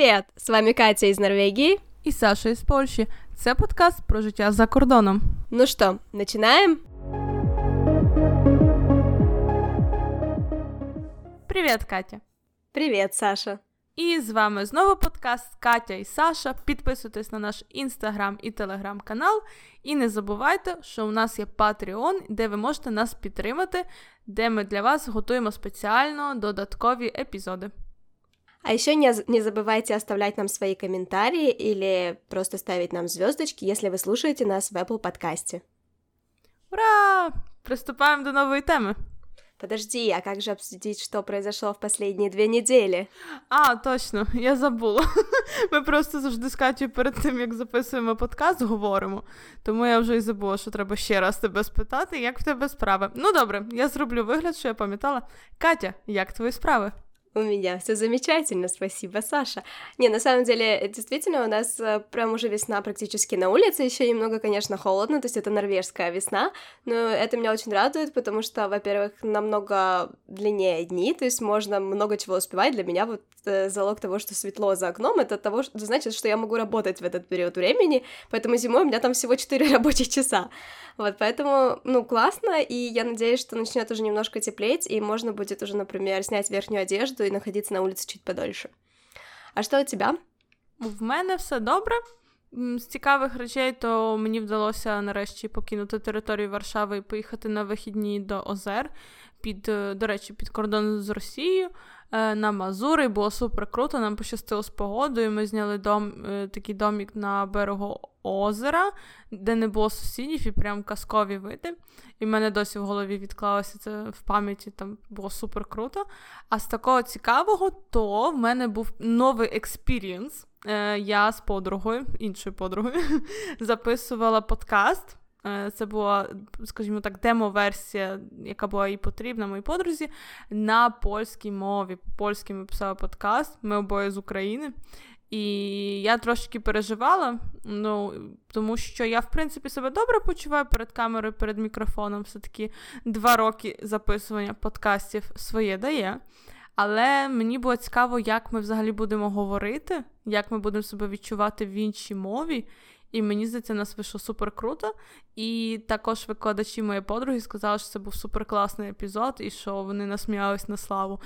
Привіт! З вами Катя із Норвегії і Саша із Польщі. Це подкаст про життя за кордоном. Ну що, починаємо? Привіт, Катя. Привіт, Саша. І з вами знову подкаст Катя і Саша. Підписуйтесь на наш інстаграм і телеграм-канал. І не забувайте, що у нас є Patreon, де ви можете нас підтримати, де ми для вас готуємо спеціально додаткові епізоди. А еще не, не забывайте оставлять нам свои комментарии или просто ставить нам звездочки, если вы слушаете нас в Apple подкасте. Ура! Приступаем до новой темы. Подожди, а как же обсудить, что произошло в последние две недели? А, точно, я забула. Ми просто завжди з Катю перед тим, як записуємо подкаст, говоримо. Тому я вже і забула, що треба ще раз тебе спитати, як в тебе справи. Ну добре, я зроблю вигляд, що я пам'ятала. Катя, як твої справи? У меня все замечательно, спасибо, Саша. Не, на самом деле, действительно, у нас э, прям уже весна практически на улице, еще немного, конечно, холодно, то есть это норвежская весна, но это меня очень радует, потому что, во-первых, намного длиннее дни, то есть можно много чего успевать. Для меня вот э, залог того, что светло за окном, это того, что значит, что я могу работать в этот период времени, поэтому зимой у меня там всего 4 рабочих часа. Вот, поэтому, ну, классно, и я надеюсь, что начнет уже немножко теплеть, и можно будет уже, например, снять верхнюю одежду и находиться на улице чуть подольше. А що у тебе? В мене все добре. З цікавих речей, то мені вдалося нарешті покинути територію Варшави і поїхати на вихідні до Озер, під, е, до речі, під кордон з Росією. Е, на Мазури. Було супер круто. Нам пощастило з погодою. Ми зняли дом, е, такий домік на берегу озера, де не було сусідів, і прям казкові види. І в мене досі в голові відклалося це в пам'яті, там було супер круто. А з такого цікавого, то в мене був новий experience. Я з подругою, іншою подругою, записувала подкаст. Е, це була, скажімо так, демо-версія, яка була і потрібна моїй подрузі, на польській мові. Польській ми писали подкаст, ми обоє з України. І я трошки переживала, ну, тому що я, в принципі, себе добре почуваю перед камерою, перед мікрофоном. Все-таки два роки записування подкастів своє дає. Але мені було цікаво, як ми взагалі будемо говорити, як ми будемо себе відчувати в іншій мові. І мені здається, нас вийшло супер круто. І також викладачі моєї подруги сказали, що це був супер класний епізод, і що вони насміялись на славу.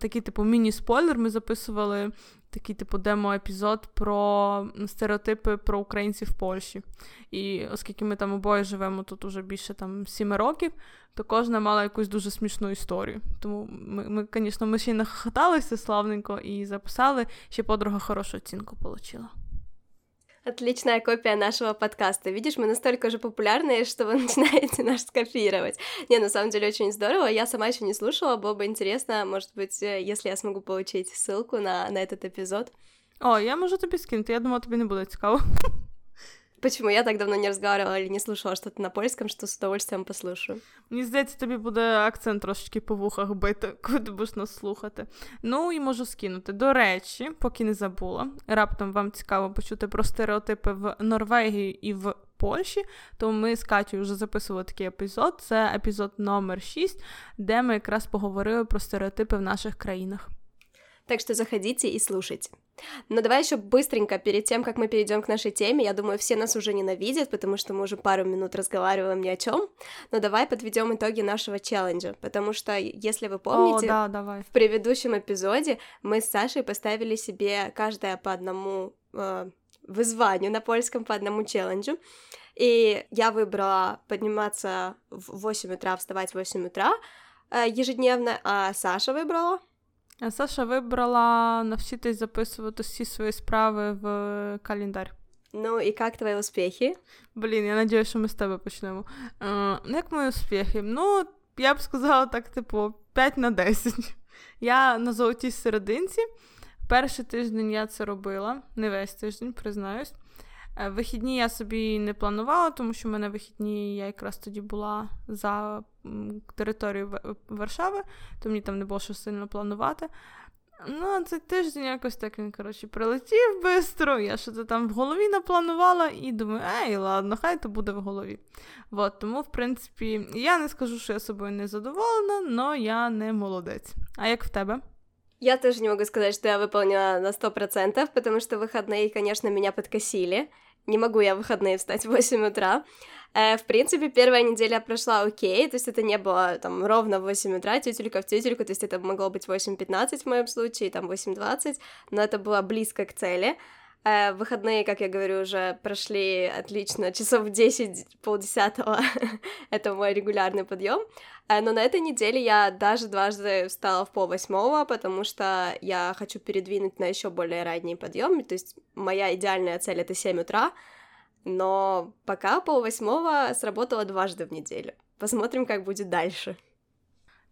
Такий, типу, міні-спойлер. Ми записували такий, типу, демо-епізод про стереотипи про українців в Польщі. І оскільки ми там обоє живемо тут уже більше там сіми років, то кожна мала якусь дуже смішну історію. Тому ми, ми, звісно, ми ще й нахохоталися славненько і записали, ще подруга хорошу оцінку отримала. Отличная копия нашего подкаста. Видишь, мы настолько же популярные, что вы начинаете наш скопировать. Не, на самом деле очень здорово. Я сама еще не слушала, было бы интересно, может быть, э, если я смогу получить ссылку на, на этот эпизод. О, я можу тобі скинути, я думала, тобі не буде цікаво. Почему я так давно не разговаривала или не слушала что-то на польском, что с удовольствием послушаю. Мені здається, тобі буде акцент трошечки по вухах бити, коли ти будеш нас слухати. Ну і можу скинути. До речі, поки не забула, раптом вам цікаво почути про стереотипи в Норвегії і в Польщі, то ми з Катю вже записували такий епізод. Це епізод номер 6, де ми якраз поговорили про стереотипи в наших країнах. Так что заходите и слушайте. Но давай еще быстренько, перед тем, как мы перейдем к нашей теме, я думаю, все нас уже ненавидят, потому что мы уже пару минут разговариваем ни о чем. Но давай подведем итоги нашего челленджа, потому что, если вы помните, о, да, давай. в предыдущем эпизоде мы с Сашей поставили себе каждая по одному э, вызванию на польском, по одному челленджу. И я выбрала подниматься в 8 утра, вставать в 8 утра э, ежедневно, а Саша выбрала А Саша вибрала навчитись записувати всі свої справи в календар. Ну і як твої успіхи? Блін, я сподіваюся, що ми з тебе почнемо. Е, як мої успіхи? Ну, я б сказала так, типу, 5 на 10. Я на золотій серединці. Перший тиждень я це робила, не весь тиждень, признаюсь. Е, вихідні я собі не планувала, тому що в мене вихідні я якраз тоді була за територією Варшави, то мені там не було що сильно планувати. Ну, а цей тиждень якось так він, коротше, прилетів швидко, я що то там в голові напланувала і думаю, ей, ладно, хай то буде в голові. От, Тому, в принципі, я не скажу, що я собою не задоволена, але я не молодець. А як в тебе? Я тоже не могу сказать, что я выполнила на 100%, потому что выходные, конечно, меня подкосили. Не могу я в выходные встать в 8 утра. Э, в принципе, первая неделя прошла окей, то есть это не было там ровно в 8 утра, тютелька в тютельку, то есть это могло быть 8.15 в моем случае, там 8.20, но это было близко к цели. Э, выходные, как я говорю, уже прошли отлично, часов 10, полдесятого, это мой регулярный подъем. Э, но на этой неделе я даже дважды встала в пол восьмого, потому что я хочу передвинуть на еще более ранний подъем. То есть моя идеальная цель это 7 утра, но пока пол восьмого сработало дважды в неделю. Посмотрим, как будет дальше.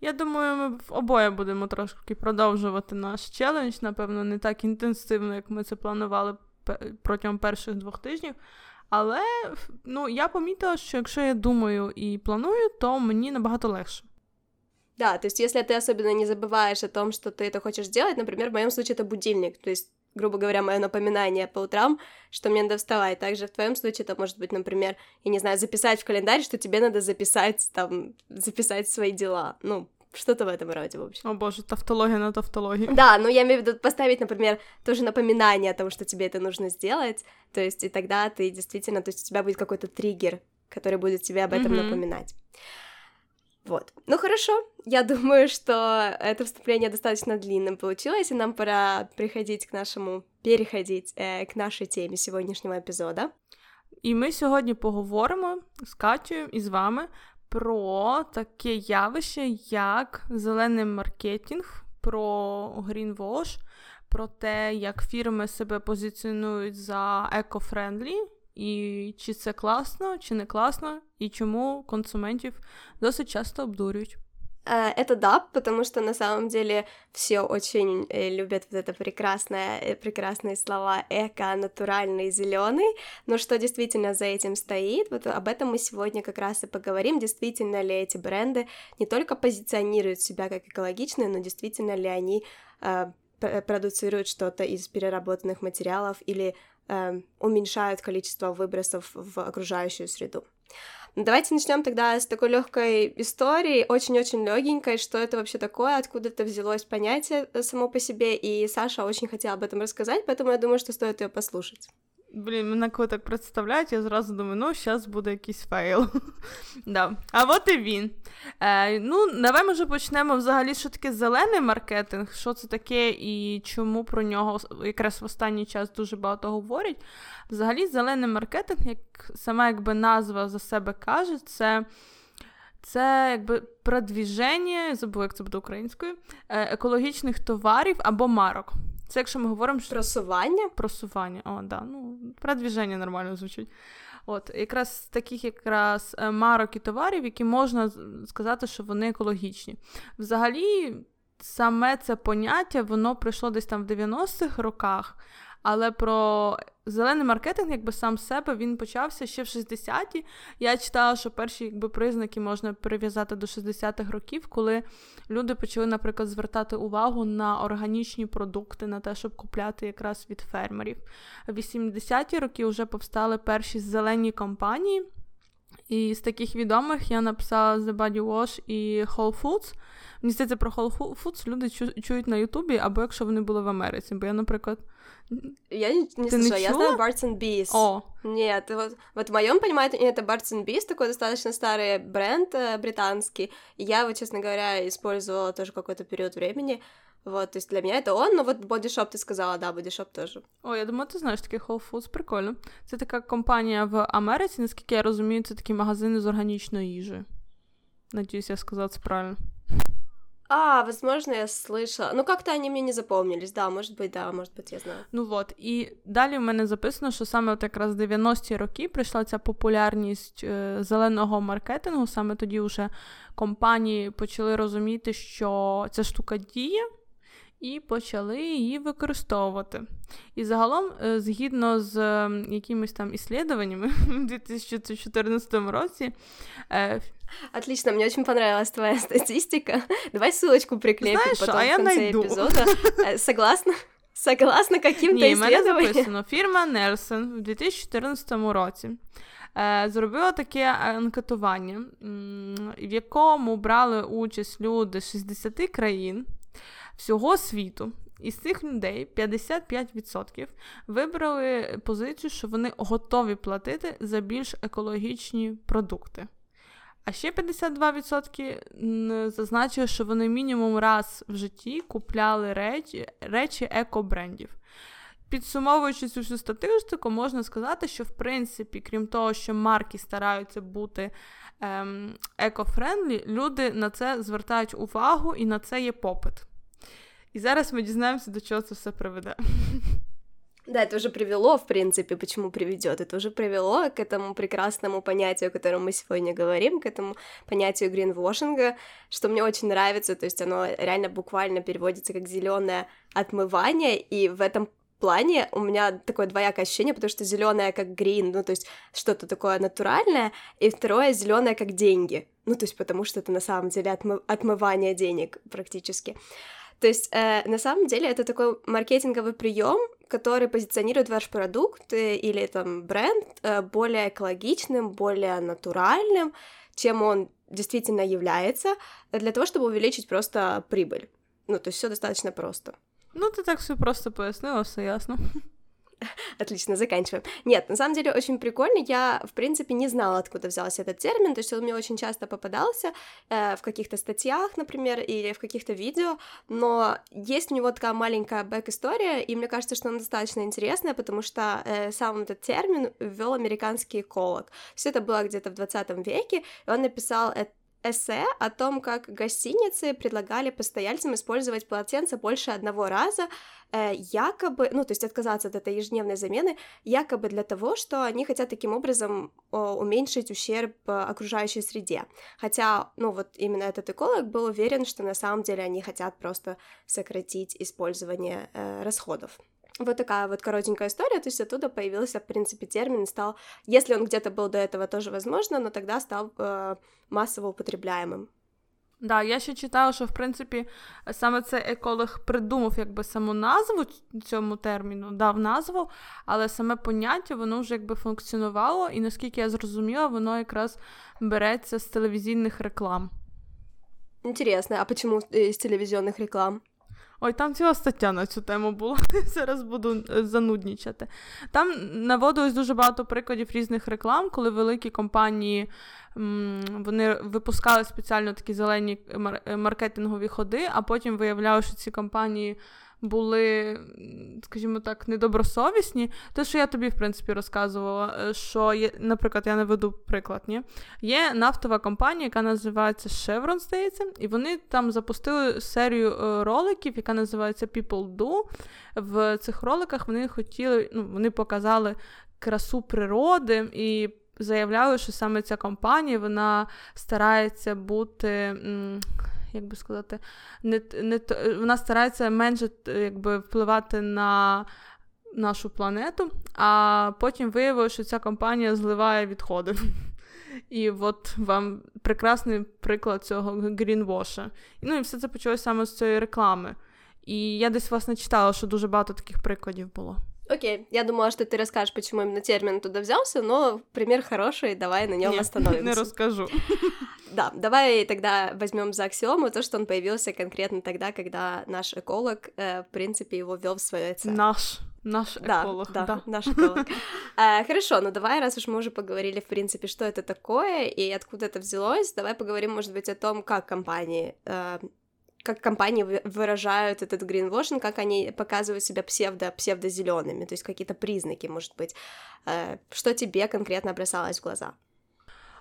Я думаю, ми обоє будемо трошки продовжувати наш челендж, напевно, не так інтенсивно, як ми це планували протягом перших двох тижнів. Але ну, я помітила, що якщо я думаю і планую, то мені набагато легше. Да, то есть если ты особенно не забываешь о том, что ты это хочешь делать, например, в моем случае это будильник, то есть, грубо говоря, мое напоминание по утрам, что мне надо вставать. Также в твоем случае это может быть, например, я не знаю, записать в календарь, что тебе надо записать там, записать свои дела. Ну, что-то в этом роде, в общем. О боже, тавтология на тавтологии. Да, но я имею в виду поставить, например, тоже напоминание о том, что тебе это нужно сделать, то есть и тогда ты действительно, то есть у тебя будет какой-то триггер, который будет тебе об этом mm-hmm. напоминать. Вот. Ну хорошо, я думаю, что это вступление достаточно длинным получилось, и нам пора приходить к нашему, переходить э, к нашей теме сегодняшнего эпизода. І ми сьогодні поговоримо з Катєю і з вами про таке явище, як зелений маркетинг, про грінвош, про те, як фірми себе позиціонують за eco-friendly, і чи це класно, чи не класно, і чому консументів досить часто обдурюють. Е, это да, потому что на самом деле все очень э, любят вот это прекрасное, э, прекрасные слова эко, натуральный, зеленый. Но что действительно за этим стоит, вот об этом мы сегодня как раз и поговорим. Действительно ли эти бренды не только позиционируют себя как экологичные, но действительно ли они э, продуцируют что-то из переработанных материалов или э, уменьшают количество выбросов в окружающую среду. Давайте начнем тогда с такой легкой истории, очень-очень легенькой, что это вообще такое, откуда это взялось? Понятие э, само по себе, и Саша очень хотела об этом рассказать, поэтому я думаю, что стоит ее послушать. Блін, мене коли так представляють, я зразу думаю, ну, зараз буде якийсь fail. да. А от і він. Е, Ну, давай може почнемо взагалі, що таке зелений маркетинг, що це таке і чому про нього якраз в останній час дуже багато говорять. Взагалі, зелений маркетинг, як сама якби назва за себе каже, це. Це якби продвіження, забув, як це буде українською, е, екологічних товарів або марок. Це якщо ми говоримо що... просування? Просування, о, да. Ну, продвіження нормально звучить. От, якраз таких якраз е, марок і товарів, які можна сказати, що вони екологічні. Взагалі, саме це поняття, воно прийшло десь там в 90-х роках. Але про зелений маркетинг, якби сам себе, він почався ще в 60-ті. Я читала, що перші якби, признаки можна прив'язати до 60-х років, коли люди почали, наприклад, звертати увагу на органічні продукти, на те, щоб купляти якраз від фермерів. В 80-ті роки вже повстали перші зелені компанії. І з таких відомих я написала The Body Wash і Whole Foods. Мені здається, про Whole Foods люди чують на Ютубі, або якщо вони були в Америці. Бо я, наприклад, Я не, не Ты слышала, я знаю Barts and Bees. О. Нет, вот, вот в моем понимании это Barts and Bees, такой достаточно старый бренд э, британский. И я его, честно говоря, использовала тоже какой-то период времени. Вот, то есть для меня это он, но вот Body Shop ты сказала, да, Body Shop тоже. О, я думаю, ти знаєш такий Whole Foods, прикольно. Це така компанія в Америці, наскільки я розумію, це такі магазини з органічною їжею. Надіюсь, я сказала це правильно. А, возможно, я слышала. Ну, как-то они мне не запомнились, да, может быть, да, может быть, я знаю. Ну от, і далі в мене записано, що саме от якраз 90-ті роки прийшла ця популярність е, зеленого маркетингу. Саме тоді вже компанії почали розуміти, що ця штука діє і почали її використовувати. І загалом, е, згідно з якимись там іслідуваннями в 2014 році. Е, Отлично, мне очень понравилась твоя статистика. Давай ссылочку прикрепим Знаешь, потом а в конце найду. эпизода. Е, согласна? Согласна каким-то Ні, мене записано. Фірма Нельсон в 2014 році зробила таке анкетування, в якому брали участь люди з 60 країн. Всього світу. Із цих людей 55% вибрали позицію, що вони готові платити за більш екологічні продукти. А ще 52% зазначили, що вони мінімум раз в житті купляли речі речі еко-брендів. Підсумовуючи цю всю статистику, можна сказати, що в принципі, крім того, що марки стараються бути ем, eco-friendly, люди на це звертають увагу і на це є попит. І зараз ми дізнаємося, до чого це все приведе. Да, это уже привело, в принципе, почему приведет. Это уже привело к этому прекрасному понятию, о котором мы сегодня говорим, к этому понятию гринвошинга, что мне очень нравится. То есть оно реально буквально переводится как зеленое отмывание, и в этом плане у меня такое двоякое ощущение, потому что зеленое как грин, ну то есть что-то такое натуральное, и второе зеленое как деньги, ну то есть потому что это на самом деле отмы- отмывание денег практически. То есть э, на самом деле это такой маркетинговый прием, который позиционирует ваш продукт э, или там бренд э, более экологичным, более натуральным, чем он действительно является, для того, чтобы увеличить просто прибыль. Ну, то есть все достаточно просто. Ну, ты так все просто пояснила, все ясно. Отлично, заканчиваем. Нет, на самом деле очень прикольно. Я, в принципе, не знала, откуда взялся этот термин. То есть он мне очень часто попадался э, в каких-то статьях, например, или в каких-то видео. Но есть у него такая маленькая бэк-история, и мне кажется, что она достаточно интересная, потому что э, сам этот термин ввел американский эколог. Все это было где-то в 20 веке, и он написал это эссе о том, как гостиницы предлагали постояльцам использовать полотенце больше одного раза, э, якобы, ну, то есть отказаться от этой ежедневной замены, якобы для того, что они хотят таким образом уменьшить ущерб окружающей среде. Хотя, ну, вот именно этот эколог был уверен, что на самом деле они хотят просто сократить использование э, расходов. Вот такая вот коротенькая история, то есть оттуда появился, в принципе, термин, стал, если он где-то был до этого тоже возможно, но тогда стал э, массово употребляемым. Да, я ще читала, що в принципі саме цей еколог придумав якби саму назву цьому терміну, дав назву, але саме поняття воно вже якби функціонувало, і наскільки я зрозуміла, воно якраз береться з телевізійних реклам. Интересно, а почему из телевизионных реклам? Ой, там ціла стаття на цю тему була. Зараз буду е, зануднічати. Там наводилось дуже багато прикладів різних реклам, коли великі компанії вони випускали спеціально такі зелені маркетингові ходи, а потім виявляли, що ці компанії були, скажімо так, недобросовісні. Те, що я тобі, в принципі, розказувала, е, що є, наприклад, я наведу приклад, ні? є нафтова компанія, яка називається Chevron, здається, і вони там запустили серію е, роликів, яка називається People Do. В цих роликах вони хотіли, ну, вони показали красу природи і. Заявляли, що саме ця компанія вона старається бути як би сказати, не, не, вона старається менше якби, впливати на нашу планету, а потім виявилося, що ця компанія зливає відходи. І от вам прекрасний приклад цього грінвоша. Ну і все це почалося саме з цієї реклами. І я десь власне читала, що дуже багато таких прикладів було. Окей, я думала, что ты расскажешь, почему именно термин туда взялся, но пример хороший, давай на нем Нет, остановимся. Не расскажу. Да, давай тогда возьмем за аксиому то, что он появился конкретно тогда, когда наш эколог, э, в принципе, его ввел в свое лице. Наш. Наш эколог, да. Да, да. наш эколог. э, хорошо, ну давай, раз уж мы уже поговорили, в принципе, что это такое и откуда это взялось, давай поговорим, может быть, о том, как компании э, как компании выражают этот гринвошинг, как они показывают себя псевдо, псевдозелеными, то есть какие-то признаки, может быть. Э, что тебе конкретно бросалось в глаза?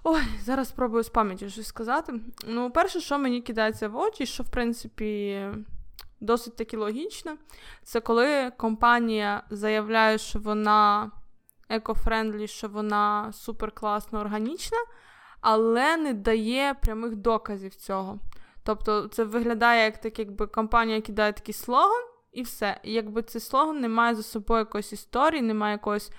Ой, зараз спробую з пам'яті щось сказати. Ну, перше, що мені кидається в очі, що в принципі досить таки логічно, це коли компанія заявляє, що вона екофрендлі, що вона суперкласно органічна, але не дає прямих доказів цього. Тобто це виглядає як так, якби компанія кидає такий слоган, і все. І якби цей слоган не має за собою якоїсь історії, немає якогось.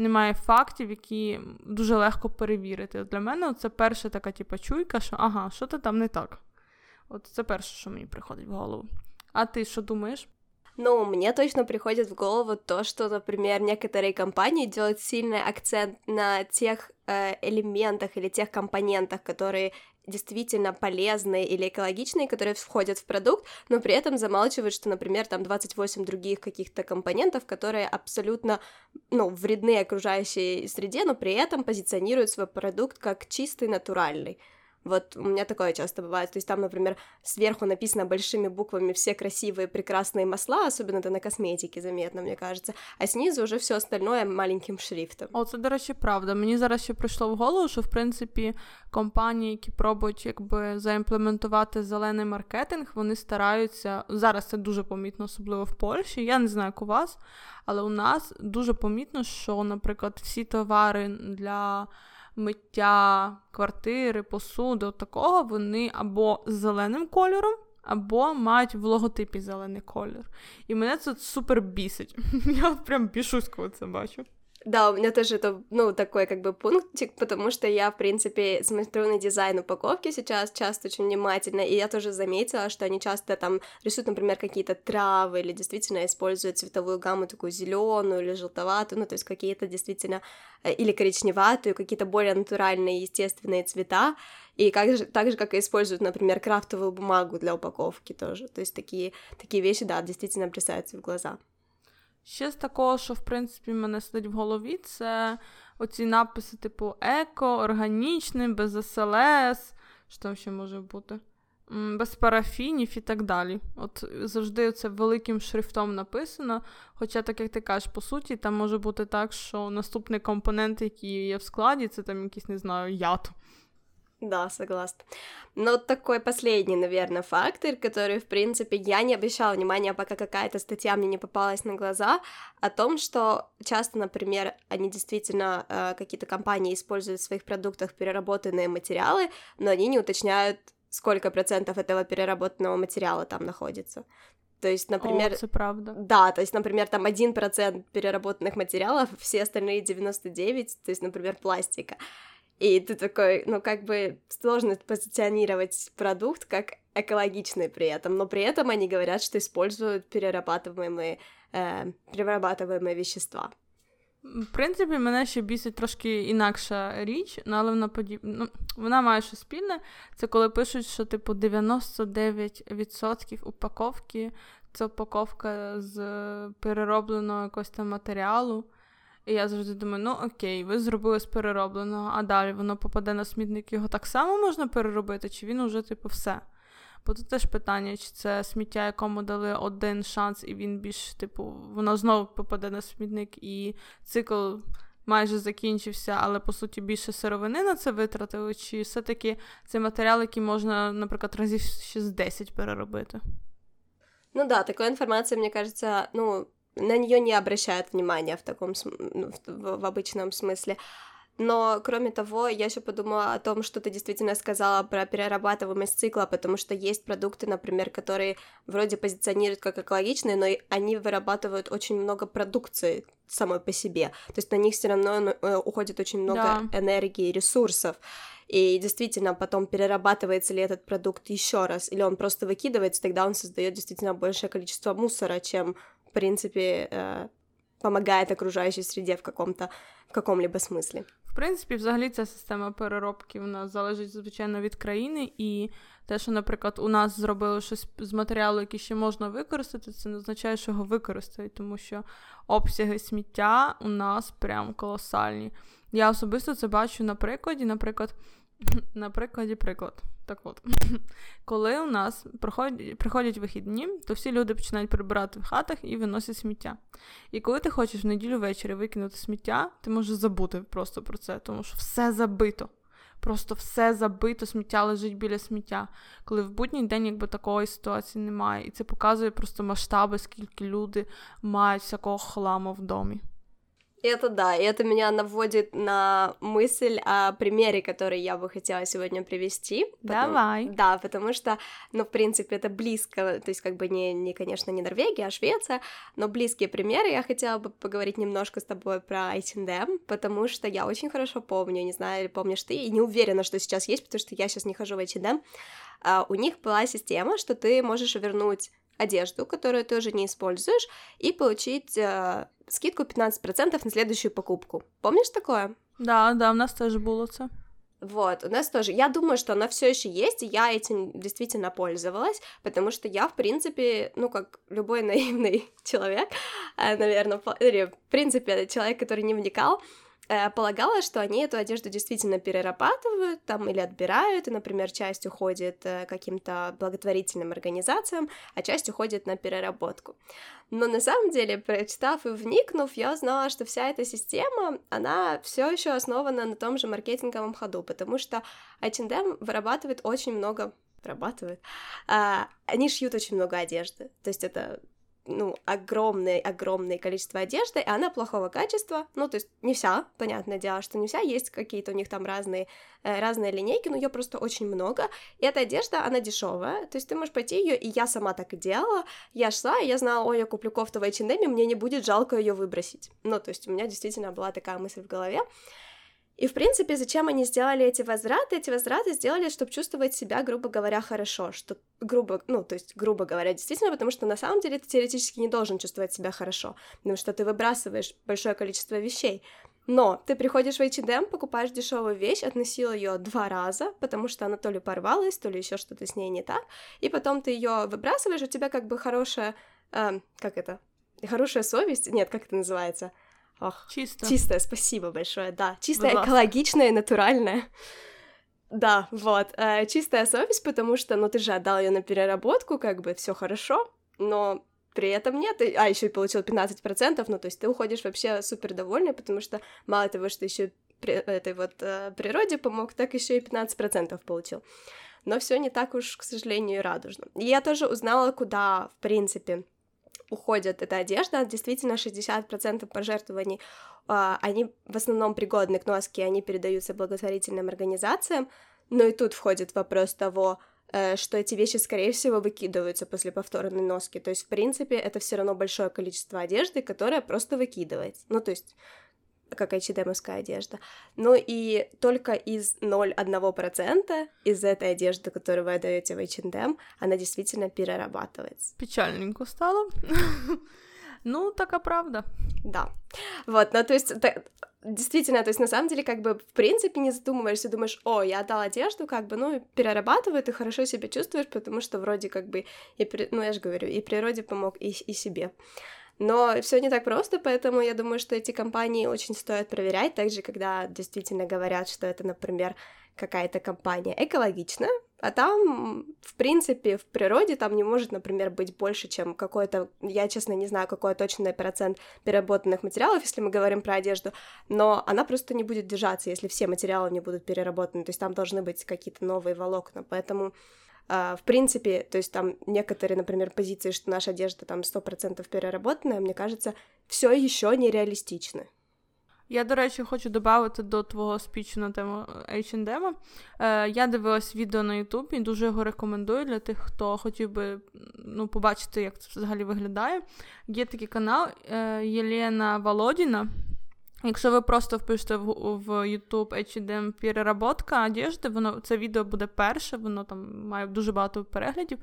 Немає фактів, які дуже легко перевірити. От Для мене це перша така типа, чуйка, що ага, що то там не так. От це перше, що мені приходить в голову. А ти що думаєш? Ну, мне точно приходит в голову то, что, например, некоторые компании делают сильный акцент на тех э, элементах или тех компонентах, которые действительно полезные или экологичные, которые входят в продукт, но при этом замалчивают, что, например, там 28 других каких-то компонентов, которые абсолютно, ну, вредны окружающей среде, но при этом позиционируют свой продукт как чистый, натуральный. Вот у меня такое часто бывает. То есть там, например, сверху написано большими буквами все красивые, прекрасные масла, особенно это на косметике заметно, мне кажется, а снизу уже все остальное маленьким шрифтом. О, це, до речі, правда. Мені зараз ще прийшло в голову, що в принципі компанії, які пробують якби заімплементувати зелений маркетинг, вони стараються зараз. Це дуже помітно, особливо в Польщі. Я не знаю, як у вас, але у нас дуже помітно, що, наприклад, всі товари для миття квартири, посуду, такого вони або зеленим кольором, або мають в логотипі зелений колір. І мене це супер бісить. Я прям бішусь, коли це бачу. Да, у меня тоже это, ну, такой как бы пунктик, потому что я, в принципе, смотрю на дизайн упаковки сейчас часто очень внимательно, и я тоже заметила, что они часто там рисуют, например, какие-то травы или действительно используют цветовую гамму такую зеленую или желтоватую, ну, то есть какие-то действительно э, или коричневатую, какие-то более натуральные, естественные цвета, и как же, так же, как и используют, например, крафтовую бумагу для упаковки тоже, то есть такие, такие вещи, да, действительно бросаются в глаза. Ще з такого, що в принципі мене сидить в голові, це оці написи, типу еко, органічний, без СЛС, що там ще може бути, без парафінів і так далі. От завжди це великим шрифтом написано. Хоча, так як ти кажеш, по суті, там може бути так, що наступний компонент, який є в складі, це там якийсь, не знаю, яд. Да, согласна. Но такой последний, наверное, фактор, который, в принципе, я не обещала внимания, пока какая-то статья мне не попалась на глаза, о том, что часто, например, они действительно, э, какие-то компании используют в своих продуктах переработанные материалы, но они не уточняют, сколько процентов этого переработанного материала там находится. То есть, например... О, это правда. Да, то есть, например, там 1% переработанных материалов, все остальные 99, то есть, например, пластика. И ты такой, ну, как бы сложно позиционировать продукт как экологичный при этом, но при этом они говорят, что используют перерабатываемые, э, перерабатываемые вещества. В принципі, мене ще бісить трошки інакша річ, але вона подіб... ну, вона має щось спільне. Це коли пишуть, що типу 99% упаковки це упаковка з переробленого якогось там матеріалу. І я завжди думаю, ну окей, ви зробили з переробленого, а далі воно попаде на смітник, його так само можна переробити, чи він уже, типу, все. Бо тут теж питання, чи це сміття, якому дали один шанс, і він більш, типу, воно знову попаде на смітник, і цикл майже закінчився, але по суті більше сировини на це витратили, чи все-таки це матеріал, який можна, наприклад, разів ще з 10 переробити? Ну да, такой информации, мне кажется, ну, на нее не обращают внимания в таком ну, в, в обычном смысле. Но, кроме того, я еще подумала о том, что ты действительно сказала про перерабатываемость цикла, потому что есть продукты, например, которые вроде позиционируют как экологичные, но они вырабатывают очень много продукции самой по себе. То есть на них все равно ну, э, уходит очень много да. энергии и ресурсов. И действительно, потом перерабатывается ли этот продукт еще раз, или он просто выкидывается, тогда он создает действительно большее количество мусора, чем в принципе, э, помогает окружающей среде в каком-то в каком-либо смислі. В принципі, взагалі ця система переробки в нас залежить звичайно від країни, і те, що, наприклад, у нас зробили щось з матеріалу, який ще можна використати, це не означає, що його використають, тому що обсяги сміття у нас прям колосальні. Я особисто це бачу на прикладі, наприклад. На прикладі приклад. Так от, коли у нас приходять, приходять вихідні, то всі люди починають прибирати в хатах і виносять сміття. І коли ти хочеш в неділю ввечері викинути сміття, ти можеш забути просто про це, тому що все забито. Просто все забито, сміття лежить біля сміття. Коли в будній день якби такої ситуації немає. І це показує просто масштаби, скільки люди мають всякого хламу в домі. Это да, и это меня наводит на мысль о примере, который я бы хотела сегодня привести. Давай. Потому, да, потому что, ну, в принципе, это близко, то есть как бы не, не, конечно, не Норвегия, а Швеция, но близкие примеры. Я хотела бы поговорить немножко с тобой про H&M, потому что я очень хорошо помню, не знаю, помнишь ты, и не уверена, что сейчас есть, потому что я сейчас не хожу в H&M. А, у них была система, что ты можешь вернуть одежду, которую ты уже не используешь, и получить э, скидку 15% на следующую покупку. Помнишь такое? Да, да, у нас тоже было це. Вот, у нас тоже. Я думаю, что она все еще есть, и я этим действительно пользовалась, потому что я, в принципе, ну, как любой наивный человек, э, наверное, в принципе, человек, который не вникал, полагала, что они эту одежду действительно перерабатывают там или отбирают, и, например, часть уходит э, каким-то благотворительным организациям, а часть уходит на переработку. Но на самом деле, прочитав и вникнув, я узнала, что вся эта система, она все еще основана на том же маркетинговом ходу, потому что H&M вырабатывает очень много вырабатывает, а, они шьют очень много одежды, то есть это ну, огромное-огромное количество одежды, и она плохого качества, ну, то есть не вся, понятное дело, что не вся, есть какие-то у них там разные, э, разные линейки, но ее просто очень много, и эта одежда, она дешевая, то есть ты можешь пойти ее, и я сама так и делала, я шла, и я знала, ой, я куплю кофту в H&M, мне не будет жалко ее выбросить, ну, то есть у меня действительно была такая мысль в голове, и, в принципе, зачем они сделали эти возвраты? Эти возвраты сделали, чтобы чувствовать себя, грубо говоря, хорошо, что грубо, ну, то есть, грубо говоря, действительно, потому что на самом деле ты теоретически не должен чувствовать себя хорошо, потому что ты выбрасываешь большое количество вещей. Но ты приходишь в H&M, покупаешь дешевую вещь, относил ее два раза, потому что она то ли порвалась, то ли еще что-то с ней не так, и потом ты ее выбрасываешь, у тебя как бы хорошая, э, как это, хорошая совесть, нет, как это называется, Ох, чисто. Чистое, спасибо большое, да. Чистое, экологичное, натуральное. Да, вот. Э, чистая совесть, потому что, ну, ты же отдал ее на переработку, как бы все хорошо, но при этом нет, а еще и получил 15%, ну, то есть ты уходишь вообще супер довольный, потому что мало того, что еще этой вот э, природе помог, так еще и 15% получил. Но все не так уж, к сожалению, и радужно. И я тоже узнала, куда, в принципе, уходит эта одежда, действительно 60% пожертвований, а, они в основном пригодны к носке, они передаются благотворительным организациям, но и тут входит вопрос того, э, что эти вещи, скорее всего, выкидываются после повторной носки. То есть, в принципе, это все равно большое количество одежды, которое просто выкидывается. Ну, то есть, как h одежда. Ну и только из 0,1% из этой одежды, которую вы отдаете в H&M, она действительно перерабатывается. Печальненько стало. Ну, такая правда. Да. Вот, ну, то есть, действительно, то есть, на самом деле, как бы, в принципе, не задумываешься, думаешь, о, я отдал одежду, как бы, ну, перерабатываю, ты хорошо себя чувствуешь, потому что вроде как бы, и, ну, я же говорю, и природе помог, и, и себе. Но все не так просто, поэтому я думаю, что эти компании очень стоит проверять, также когда действительно говорят, что это, например, какая-то компания экологичная, а там, в принципе, в природе там не может, например, быть больше, чем какой-то, я, честно, не знаю, какой точный процент переработанных материалов, если мы говорим про одежду, но она просто не будет держаться, если все материалы не будут переработаны, то есть там должны быть какие-то новые волокна, поэтому в принципе, то есть там некоторые, например, позиции, что наша одежда там 100% переработанная, мне кажется, все еще нереалистичны. Я, до речі, хочу додати до твого спічу на тему H&M. Е, Я дивилась відео на Ютубі дуже його рекомендую для тих, хто хотів би ну, побачити, як це взагалі виглядає. Є такий канал е, Єлена Володіна. Якщо ви просто впишете в в YouTube H&M переработка одежди, воно це відео буде перше, воно там має дуже багато переглядів.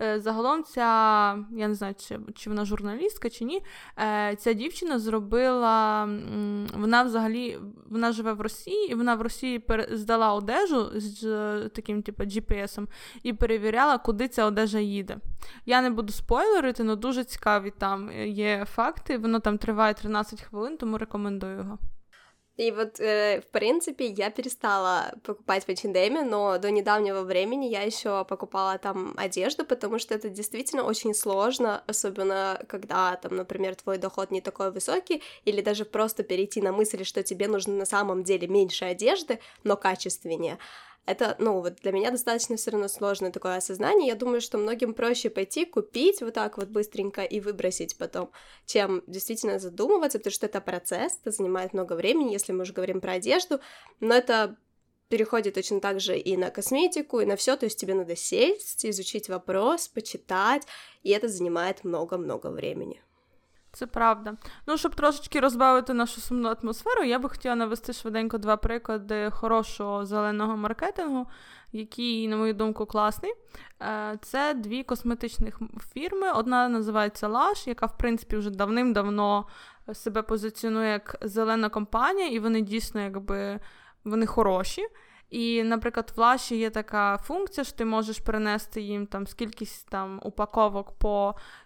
Е, загалом, ця, я не знаю, чи чи вона журналістка чи ні. Е, ця дівчина зробила, вона взагалі вона живе в Росії, і вона в Росії здала одежу з таким, типу, GPS-ом і перевіряла, куди ця одежа їде. Я не буду спойлерити, але дуже цікаві там є факти. Воно там триває 13 хвилин, тому рекомендую його. И вот, э, в принципе, я перестала покупать в H&M, но до недавнего времени я еще покупала там одежду, потому что это действительно очень сложно, особенно когда, там, например, твой доход не такой высокий, или даже просто перейти на мысль, что тебе нужно на самом деле меньше одежды, но качественнее это, ну, вот для меня достаточно все равно сложное такое осознание. Я думаю, что многим проще пойти купить вот так вот быстренько и выбросить потом, чем действительно задумываться, потому что это процесс, это занимает много времени, если мы уже говорим про одежду, но это переходит точно так же и на косметику, и на все, то есть тебе надо сесть, изучить вопрос, почитать, и это занимает много-много времени. Це правда. Ну, щоб трошечки розбавити нашу сумну атмосферу, я би хотіла навести швиденько два приклади хорошого зеленого маркетингу, який, на мою думку, класний. Е, це дві косметичних фірми. Одна називається Lush, яка, в принципі, вже давним-давно себе позиціонує як зелена компанія, і вони дійсно якби вони хороші. І, наприклад, в Лаші є така функція, що ти можеш перенести їм там скількись там упаковок по Е,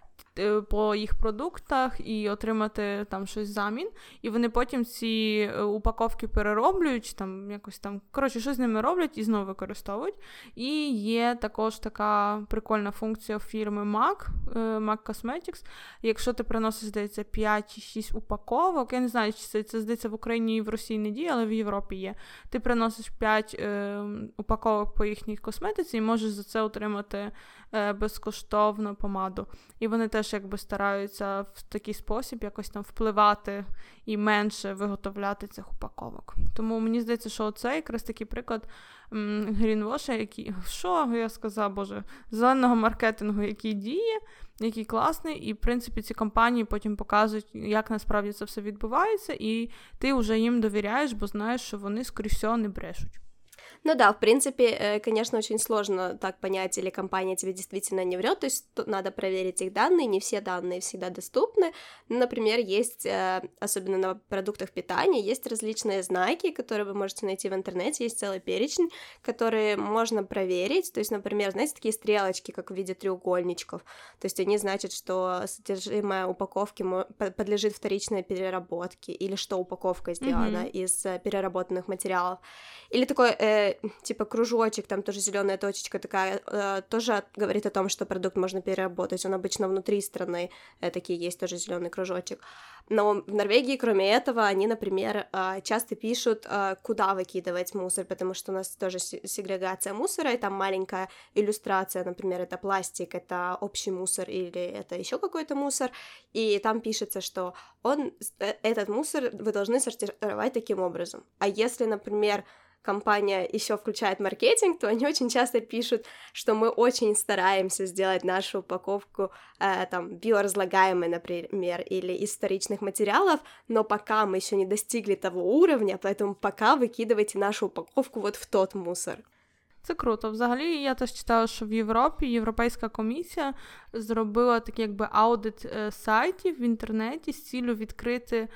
по їх продуктах і отримати там щось замін. І вони потім ці е, упаковки перероблюють, там якось там, коротше, щось з ними роблять і знову використовують. І є також така прикольна функція фірми MAC, е, MAC Cosmetics. Якщо ти приносиш, здається, 5 чи 6 упаковок, я не знаю, чи це, це здається в Україні і в Росії не діє, але в Європі є. Ти приносиш 5 е, упаковок по їхній косметиці і можеш за це отримати е, безкоштовну помаду. І вони теж якби стараються в такий спосіб якось там впливати і менше виготовляти цих упаковок. Тому мені здається, що це якраз такий приклад грінвоша, який що я сказав, боже, зеленого маркетингу, який діє, який класний, і в принципі ці компанії потім показують, як насправді це все відбувається, і ти вже їм довіряєш, бо знаєш, що вони скоріш всього не брешуть. Ну да, в принципе, э, конечно, очень сложно так понять, или компания тебе действительно не врет, то есть надо проверить их данные, не все данные всегда доступны. Ну, например, есть, э, особенно на продуктах питания, есть различные знаки, которые вы можете найти в интернете, есть целый перечень, которые можно проверить, то есть, например, знаете, такие стрелочки, как в виде треугольничков, то есть они значат, что содержимое упаковки подлежит вторичной переработке, или что упаковка сделана mm-hmm. из э, переработанных материалов. Или такой э, типа кружочек, там тоже зеленая точечка такая, э, тоже говорит о том, что продукт можно переработать. Он обычно внутри страны э, такие есть тоже зеленый кружочек. Но в Норвегии, кроме этого, они, например, э, часто пишут, э, куда выкидывать мусор, потому что у нас тоже сегрегация мусора, и там маленькая иллюстрация, например, это пластик, это общий мусор или это еще какой-то мусор, и там пишется, что он, э, этот мусор вы должны сортировать таким образом. А если, например, компания еще включает маркетинг, то они очень часто пишут, что мы очень стараемся сделать нашу упаковку э, там биоразлагаемой, например, или из вторичных материалов, но пока мы еще не достигли того уровня, поэтому пока выкидывайте нашу упаковку вот в тот мусор. Це круто. Взагалі, я теж читала, що в Європі Європейська комісія зробила такий якби аудит сайтів в інтернеті з цілю відкрити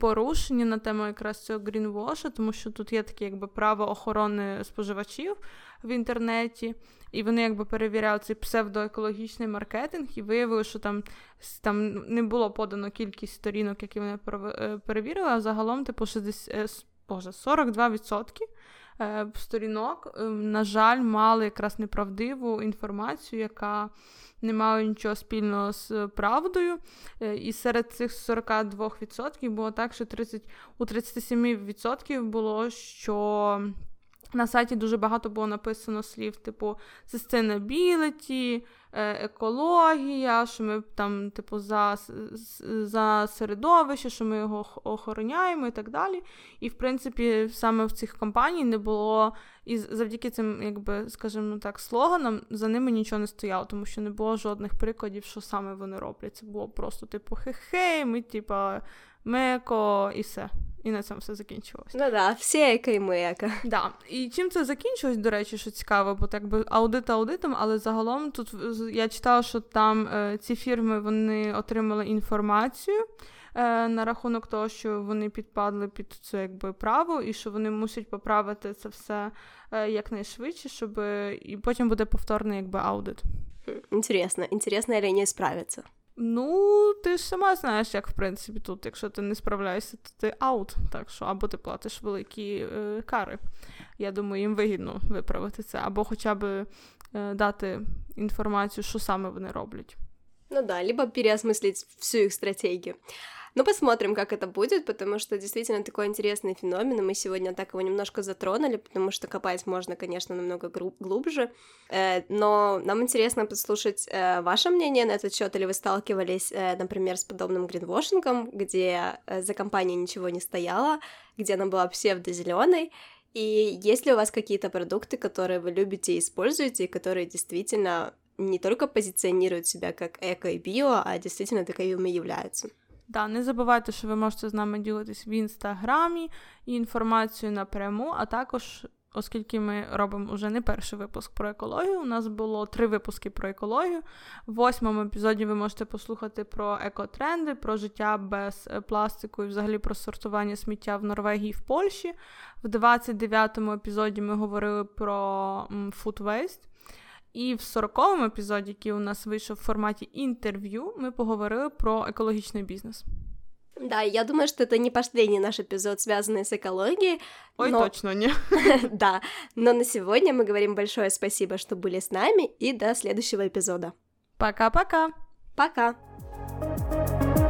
порушення на тему якраз цього грінвоша, тому що тут є таке якби право охорони споживачів в інтернеті, і вони якби перевіряли цей псевдоекологічний маркетинг і виявили, що там там не було подано кількість сторінок, які вони е, перевірили, а загалом, типу, 60, е, боже, 42% е, сторінок, на жаль, мали якраз неправдиву інформацію, яка не мала нічого спільного з правдою. Е, і серед цих 42% було так, що 30, у 37% було, що на сайті дуже багато було написано слів, типу sustainability, е, екологія, що ми там, типу, за за середовище, що ми його охороняємо і так далі. І, в принципі, саме в цих компаній не було, і завдяки цим, якби, скажімо так, слоганам за ними нічого не стояло, тому що не було жодних прикладів, що саме вони роблять. Це було просто, типу, хе-хей, ми, типу, меко і все. І на цьому все закінчилось. Ну да, все еко і мека. Да. І чим це закінчилось, до речі, що цікаво, бо так би аудит аудитом, але загалом тут я читала, що там е, ці фірми вони отримали інформацію. Е, на рахунок того, що вони підпадли під це якби право, і що вони мусять поправити це все е, якнайшвидше, щоб і потім буде повторний якби аудит. Інтересно, інтересно, или не справиться. Ну, ти ж сама знаєш, як в принципі тут, якщо ти не справляєшся, то ти аут. Так що або ти платиш великі е, кари. Я думаю, їм вигідно виправити це, або хоча б е, дати інформацію, що саме вони роблять. Ну да, либо переосмыслить всю их стратегию. Ну, посмотрим, как это будет, потому что действительно такой интересный феномен, и мы сегодня так его немножко затронули, потому что копать можно, конечно, намного глубже, э, но нам интересно послушать э, ваше мнение на этот счет, или вы сталкивались, э, например, с подобным гринвошингом, где за компанией ничего не стояло, где она была псевдо-зеленой, и есть ли у вас какие-то продукты, которые вы любите и используете, и которые действительно не только позиционируют себя как эко и био, а действительно таковыми являются? Да, не забувайте, що ви можете з нами ділитись в інстаграмі і інформацію напряму, а також оскільки ми робимо вже не перший випуск про екологію. У нас було три випуски про екологію. В восьмому епізоді ви можете послухати про екотренди, про життя без е, пластику і взагалі про сортування сміття в Норвегії і в Польщі. В 29-му епізоді ми говорили про food waste. І в 40-му епізоді, який у нас вийшов в форматі інтерв'ю, ми поговорили про екологічний бізнес. Да, я думаю, что это не последний наш эпизод, связанный с экологией. Ой, но... точно не. да, но на сегодня мы говорим большое спасибо, что были с нами, и до следующего эпизода. Пока-пока. Пока. -пока. Пока.